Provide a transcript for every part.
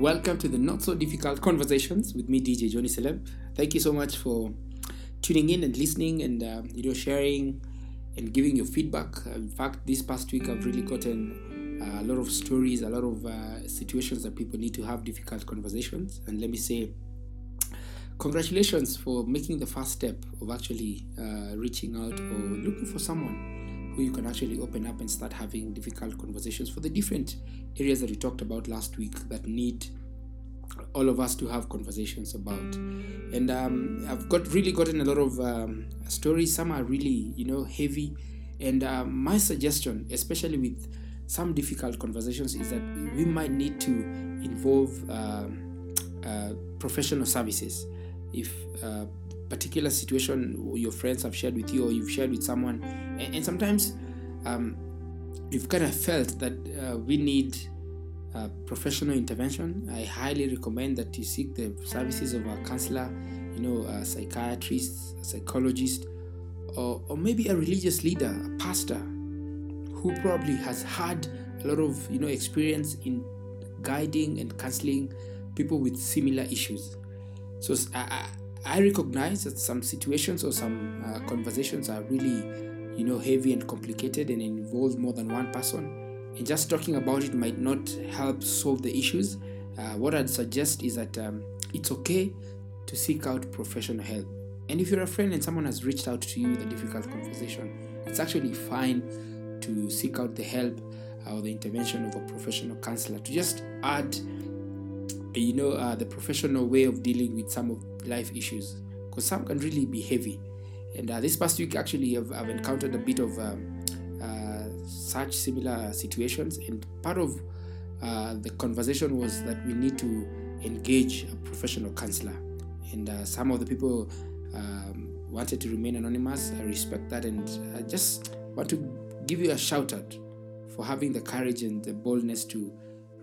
Welcome to the Not So Difficult Conversations with me, DJ Johnny Celeb. Thank you so much for tuning in and listening and uh, you know sharing and giving your feedback. In fact, this past week I've really gotten uh, a lot of stories, a lot of uh, situations that people need to have difficult conversations. And let me say, congratulations for making the first step of actually uh, reaching out or looking for someone who you can actually open up and start having difficult conversations for the different areas that we talked about last week that need all of us to have conversations about. And um, I've got really gotten a lot of um, stories. Some are really, you know, heavy. And uh, my suggestion, especially with some difficult conversations, is that we might need to involve um, uh, professional services. If a particular situation your friends have shared with you or you've shared with someone, and, and sometimes um, you've kind of felt that uh, we need uh, professional intervention, I highly recommend that you seek the services of a counselor, you know, a psychiatrist, a psychologist, or, or maybe a religious leader, a pastor, who probably has had a lot of you know experience in guiding and counseling people with similar issues. So I, I recognize that some situations or some uh, conversations are really you know heavy and complicated and involve more than one person and just talking about it might not help solve the issues. Uh, what I'd suggest is that um, it's okay to seek out professional help. And if you're a friend and someone has reached out to you with a difficult conversation, it's actually fine to seek out the help or the intervention of a professional counselor to just add, you know, uh, the professional way of dealing with some of life issues because some can really be heavy. And uh, this past week, actually, I've, I've encountered a bit of um, such similar situations. And part of uh, the conversation was that we need to engage a professional counselor. And uh, some of the people um, wanted to remain anonymous. I respect that, and I just want to give you a shout out for having the courage and the boldness to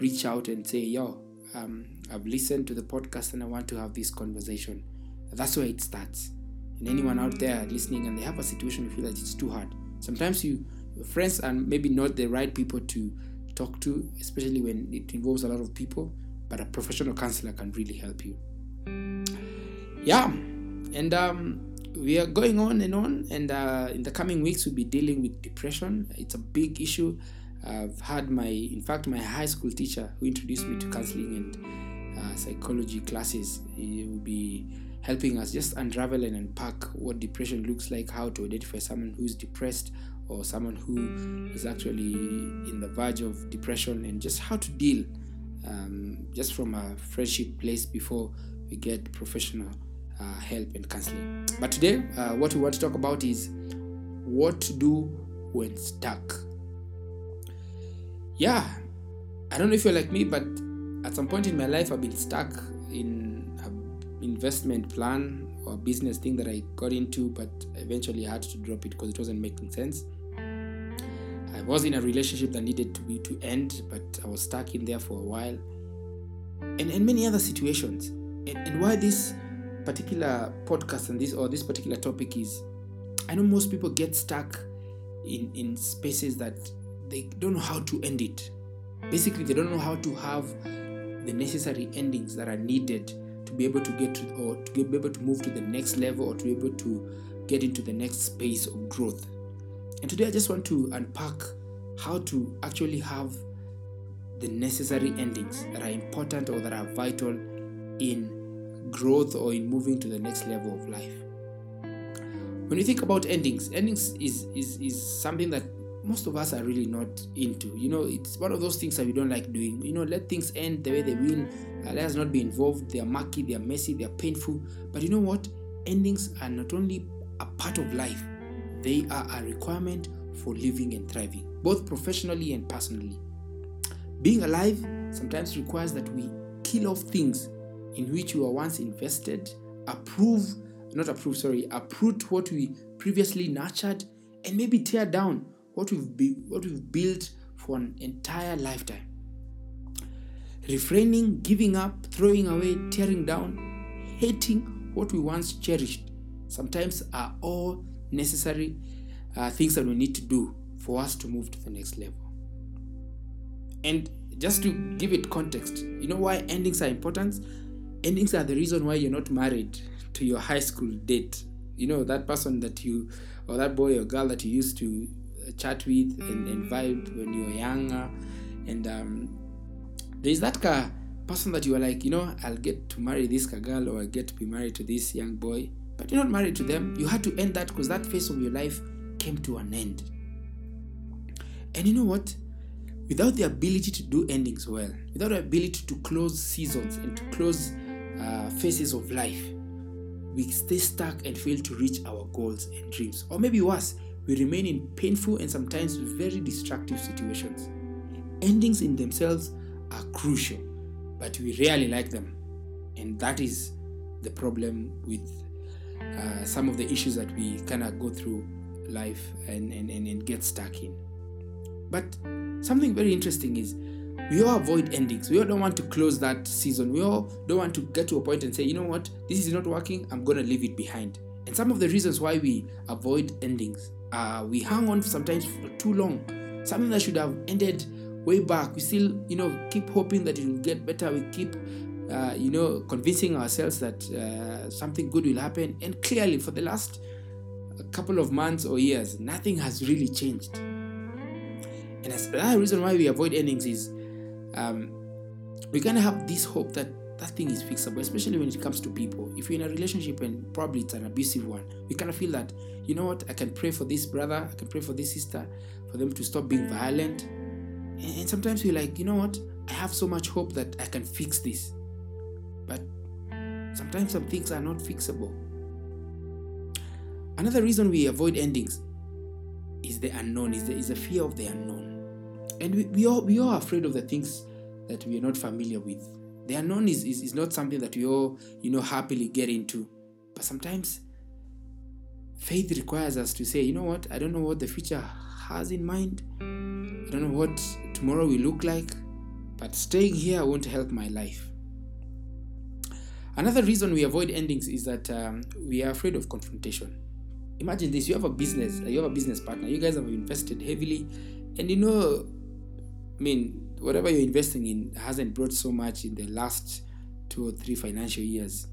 reach out and say, "Yo, um, I've listened to the podcast and I want to have this conversation." That's where it starts. And anyone out there listening and they have a situation you feel that it's too hard. Sometimes you friends are maybe not the right people to talk to, especially when it involves a lot of people, but a professional counselor can really help you. Yeah, and um, we are going on and on, and uh, in the coming weeks, we'll be dealing with depression. It's a big issue. I've had my, in fact, my high school teacher who introduced me to counseling and uh, psychology classes. He will be helping us just unravel and unpack what depression looks like, how to identify someone who's depressed, or someone who is actually in the verge of depression and just how to deal um, just from a friendship place before we get professional uh, help and counseling. But today, uh, what we want to talk about is what to do when stuck. Yeah, I don't know if you're like me, but at some point in my life, I've been stuck in an investment plan or business thing that I got into, but eventually I had to drop it because it wasn't making sense. I was in a relationship that needed to be to end, but I was stuck in there for a while. And, and many other situations. And, and why this particular podcast and this or this particular topic is I know most people get stuck in, in spaces that they don't know how to end it. Basically, they don't know how to have the necessary endings that are needed to be able to get to or to be able to move to the next level or to be able to get into the next space of growth. And today I just want to unpack how to actually have the necessary endings that are important or that are vital in growth or in moving to the next level of life. When you think about endings, endings is, is, is something that most of us are really not into. You know, it's one of those things that we don't like doing. You know, let things end the way they will. Uh, let us not be involved. They are murky, they are messy, they are painful. But you know what? Endings are not only a part of life, they are a requirement for living and thriving, both professionally and personally. Being alive sometimes requires that we kill off things in which we were once invested, approve, not approve, sorry, uproot what we previously nurtured, and maybe tear down what we've, be, what we've built for an entire lifetime. Refraining, giving up, throwing away, tearing down, hating what we once cherished sometimes are all necessary uh, things that we need to do for us to move to the next level. And just to give it context, you know why endings are important? Endings are the reason why you're not married to your high school date. You know, that person that you, or that boy or girl that you used to chat with and, and vibe when you were younger. And um, there's that car person that you are like, you know, I'll get to marry this girl or I get to be married to this young boy, but you're not married to them. You had to end that because that phase of your life came to an end. And you know what? Without the ability to do endings well, without the ability to close seasons and to close uh, phases of life, we stay stuck and fail to reach our goals and dreams. Or maybe worse, we remain in painful and sometimes very destructive situations. Endings in themselves are crucial but we rarely like them. And that is the problem with uh, some of the issues that we kind of go through life and, and, and, and get stuck in. But something very interesting is we all avoid endings. We all don't want to close that season. We all don't want to get to a point and say, you know what, this is not working, I'm going to leave it behind. And some of the reasons why we avoid endings, uh, we hang on sometimes for too long. Something that should have ended way back. We still, you know, keep hoping that it will get better. We keep, uh, you know, convincing ourselves that uh, something good will happen. And clearly, for the last couple of months or years, nothing has really changed. And that's another reason why we avoid endings is um, we kind of have this hope that that thing is fixable, especially when it comes to people. If you're in a relationship and probably it's an abusive one, you kind of feel that, you know what, I can pray for this brother, I can pray for this sister, for them to stop being violent, and sometimes we're like, you know what? I have so much hope that I can fix this. But sometimes some things are not fixable. Another reason we avoid endings is the unknown, is the, is the fear of the unknown. And we, we, all, we all are afraid of the things that we are not familiar with. The unknown is, is, is not something that we all, you know, happily get into. But sometimes faith requires us to say, you know what, I don't know what the future has in mind. I don't know what tomorrow will look like, but staying here won't help my life. Another reason we avoid endings is that um, we are afraid of confrontation. Imagine this: you have a business, you have a business partner. You guys have invested heavily, and you know, I mean, whatever you're investing in hasn't brought so much in the last two or three financial years.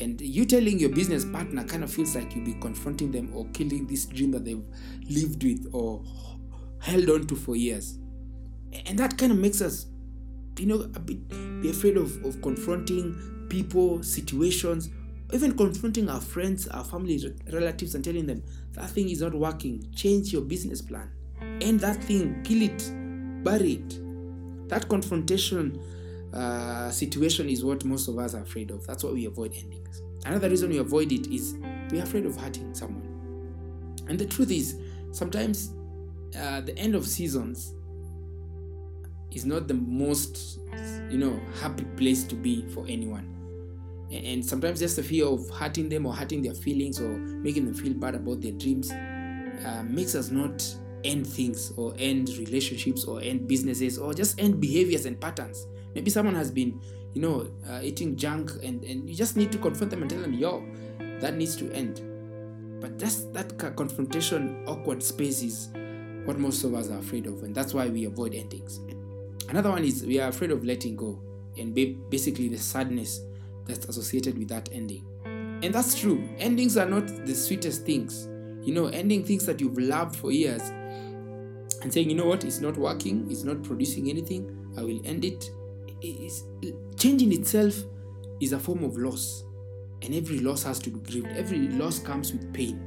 And you telling your business partner kind of feels like you'll be confronting them or killing this dream that they've lived with or held on to for years. And that kind of makes us you know a bit be afraid of, of confronting people situations even confronting our friends our family relatives and telling them that thing is not working. Change your business plan. End that thing kill it bury it that confrontation uh, situation is what most of us are afraid of. That's why we avoid endings. Another reason we avoid it is we're afraid of hurting someone. And the truth is sometimes uh, the end of seasons is not the most you know happy place to be for anyone. And sometimes just the fear of hurting them or hurting their feelings or making them feel bad about their dreams uh, makes us not end things or end relationships or end businesses or just end behaviors and patterns maybe someone has been you know uh, eating junk and, and you just need to confront them and tell them yo that needs to end but just that confrontation awkward space is what most of us are afraid of and that's why we avoid endings Another one is we are afraid of letting go and basically the sadness that's associated with that ending. And that's true. Endings are not the sweetest things. You know, ending things that you've loved for years and saying, you know what, it's not working, it's not producing anything, I will end it. It's, changing itself is a form of loss. And every loss has to be grieved. Every loss comes with pain.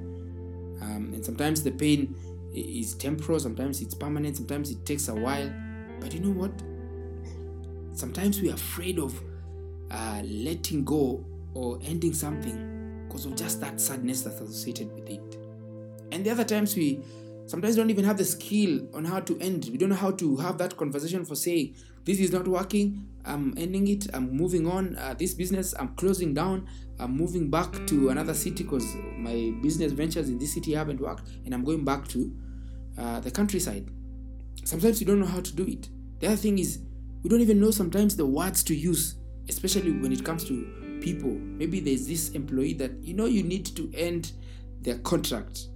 Um, and sometimes the pain is temporal, sometimes it's permanent, sometimes it takes a while. But you know what? Sometimes we're afraid of uh, letting go or ending something because of just that sadness that's associated with it. And the other times we sometimes don't even have the skill on how to end. We don't know how to have that conversation for saying, this is not working, I'm ending it, I'm moving on. Uh, this business, I'm closing down, I'm moving back to another city because my business ventures in this city haven't worked, and I'm going back to uh, the countryside. Sometimes we don't know how to do it. The other thing is, we don't even know sometimes the words to use, especially when it comes to people. Maybe there's this employee that you know you need to end their contract,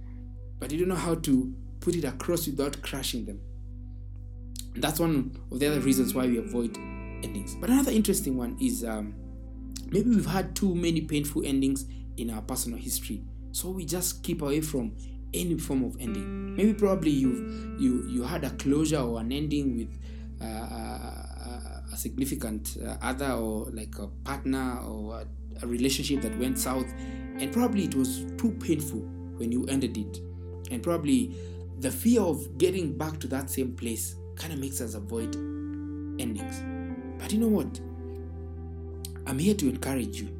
but you don't know how to put it across without crushing them. that's one of the other reasons why we avoid endings. But another interesting one is um, maybe we've had too many painful endings in our personal history, so we just keep away from any form of ending. Maybe probably you you you had a closure or an ending with uh, a, a, significant uh, other or like a partner or a, a relationship that went south, and probably it was too painful when you ended it, and probably the fear of getting back to that same place kind of makes us avoid endings. But you know what? I'm here to encourage you.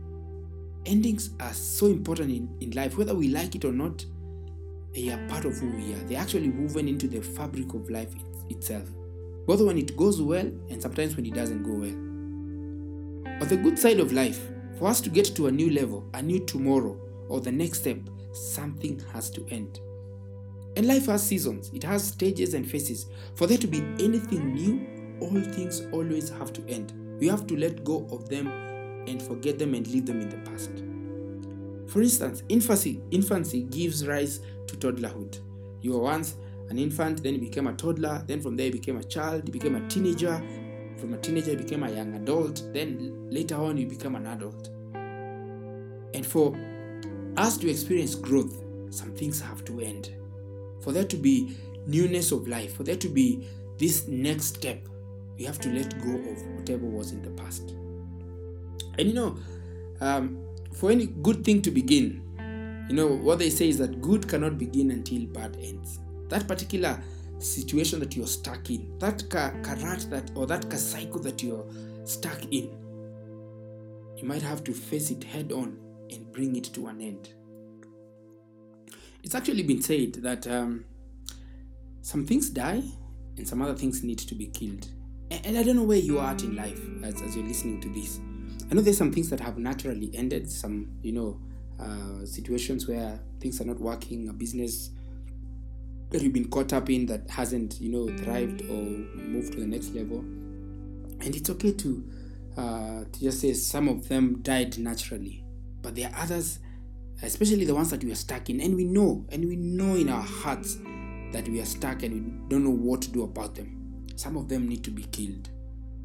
Endings are so important in, in life, whether we like it or not, they are part of who we are. They're actually woven into the fabric of life it, itself, both when it goes well and sometimes when it doesn't go well. On the good side of life, for us to get to a new level, a new tomorrow, or the next step, something has to end. And life has seasons, it has stages and phases. For there to be anything new, all things always have to end. We have to let go of them and forget them and leave them in the past. For instance, infancy, infancy gives rise to toddlerhood. You were once an infant, then you became a toddler, then from there you became a child, you became a teenager, from a teenager you became a young adult, then later on you become an adult. And for us to experience growth, some things have to end. For there to be newness of life, for there to be this next step, we have to let go of whatever was in the past. And you know, um, for any good thing to begin, you know, what they say is that good cannot begin until bad ends. That particular situation that you're stuck in, that karat that or that cycle that you're stuck in, you might have to face it head on and bring it to an end. It's actually been said that um, some things die and some other things need to be killed. And, and I don't know where you are at in life as, as you're listening to this. I know there's some things that have naturally ended, some, you know, uh, situations where things are not working, a business that you've been caught up in that hasn't, you know, thrived or moved to the next level. And it's okay to, uh, to just say some of them died naturally, but there are others especially the ones that we are stuck in. And we know and we know in our hearts that we are stuck and we don't know what to do about them. Some of them need to be killed.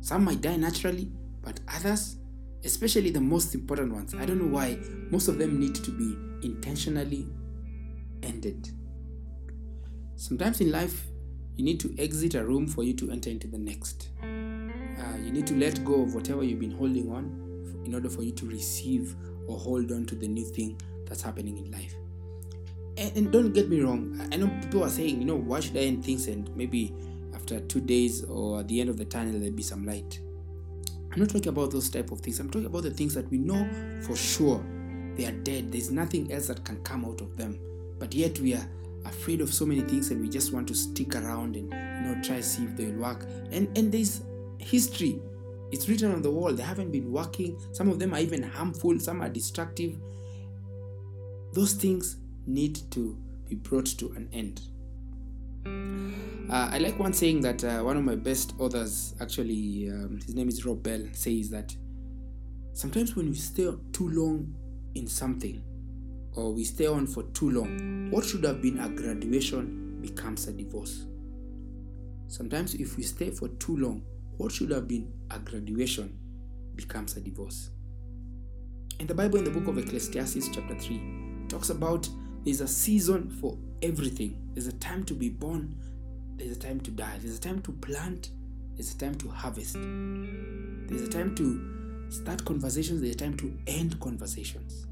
Some might die naturally but others especially the most important ones i don't know why most of them need to be intentionally ended. Sometimes in life you need to exit a room for you to enter into the next. Uh, you need to let go of whatever you've been holding on in order for you to receive or hold on to the new thing that's happening in life. And, and, don't get me wrong, I know people are saying, you know, why should I end things and maybe after two days or at the end of the tunnel there'll be some light. I'm not talking about those type of things. I'm talking about the things that we know for sure they are dead. There's nothing else that can come out of them. But yet we are afraid of so many things and we just want to stick around and you know try to see if they'll work. And and there's history. It's written on the wall. They haven't been working. Some of them are even harmful, some are destructive those things need to be brought to an end. Uh, I like one saying that uh, one of my best authors, actually, um, his name is Rob Bell, says that sometimes when we stay too long in something or we stay on for too long, what should have been a graduation becomes a divorce. Sometimes if we stay for too long, what should have been a graduation becomes a divorce. In the Bible, in the book of Ecclesiastes, chapter 3, talks about there's a season for everything. There's a time to be born, there's a time to die, there's a time to plant, there's a time to harvest, there's a time to start conversations, there's a time to end conversations.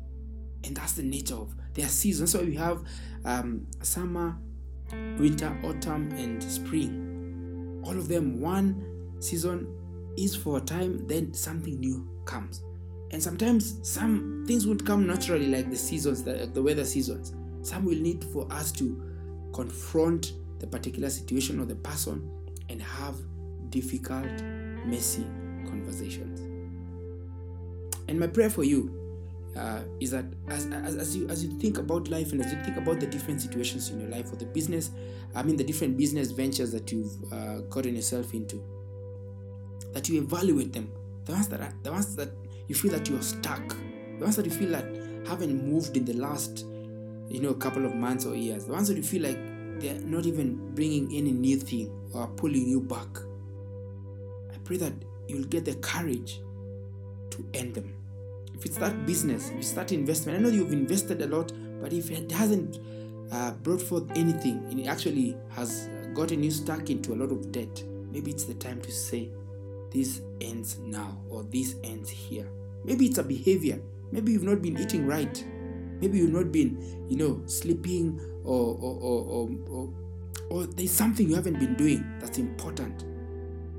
And that's the nature of their seasons. So we have um, summer, winter, autumn, and spring. All of them, one season is for a time, then something new comes and sometimes some things won't come naturally like the seasons the, the weather seasons. Some will need for us to confront the particular situation or the person and have difficult messy conversations. And my prayer for you uh, is that as, as, as, you as you think about life and as you think about the different situations in your life or the business i mean the different business ventures that you've uh, gotten yourself into that you evaluate them. The ones that are, the ones that you feel that you're stuck. The ones that you feel that haven't moved in the last, you know, couple of months or years. The ones that you feel like they're not even bringing any new thing or pulling you back. I pray that you'll get the courage to end them. If it's that business, if it's that investment, I know you've invested a lot, but if it hasn't uh, brought forth anything and it actually has gotten you stuck into a lot of debt, maybe it's the time to say, This ends now, or this ends here. Maybe it's a behavior. Maybe you've not been eating right. Maybe you've not been, you know, sleeping or or, or, or, or, there's something you haven't been doing that's important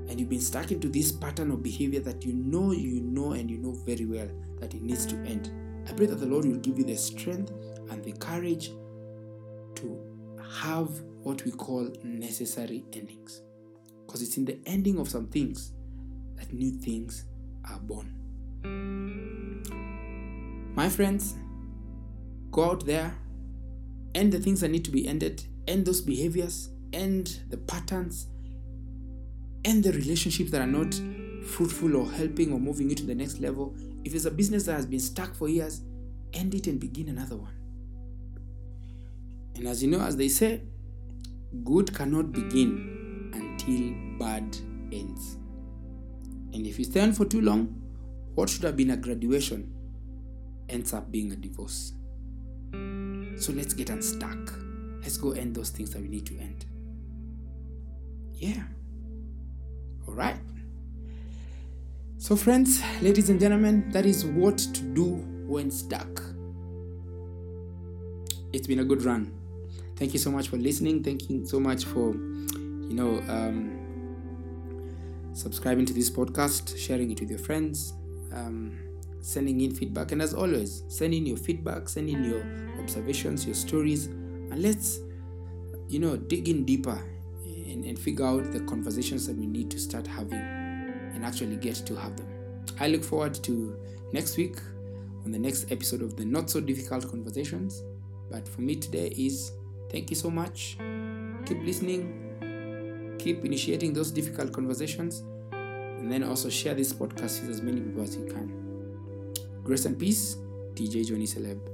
and you've been stuck into this pattern of behavior that you know, you know, and you know very well that it needs to end. I pray that the Lord will give you the strength and the courage to have what we call necessary endings. Because it's in the ending of some things that new things are born. My friends, go out there, end the things that need to be ended, end those behaviors, end the patterns, end the relationships that are not fruitful or helping or moving you to the next level. If it's a business that has been stuck for years, end it and begin another one. And as you know, as they say, good cannot begin until bad ends. And if you stand for too long, what should have been a graduation ends up being a divorce. So let's get unstuck. Let's go end those things that we need to end. Yeah. All right. So, friends, ladies and gentlemen, that is what to do when stuck. It's been a good run. Thank you so much for listening. Thank you so much for, you know, um, subscribing to this podcast, sharing it with your friends, um, sending in feedback, and as always, send in your feedback, send in your observations, your stories, and let's, you know, dig in deeper and, and figure out the conversations that we need to start having and actually get to have them. I look forward to next week on the next episode of the Not So Difficult Conversations. But for me today is thank you so much. Keep listening, keep initiating those difficult conversations, and then also share this podcast with as many people as you can. Grace and peace, DJ Johnny Celeb.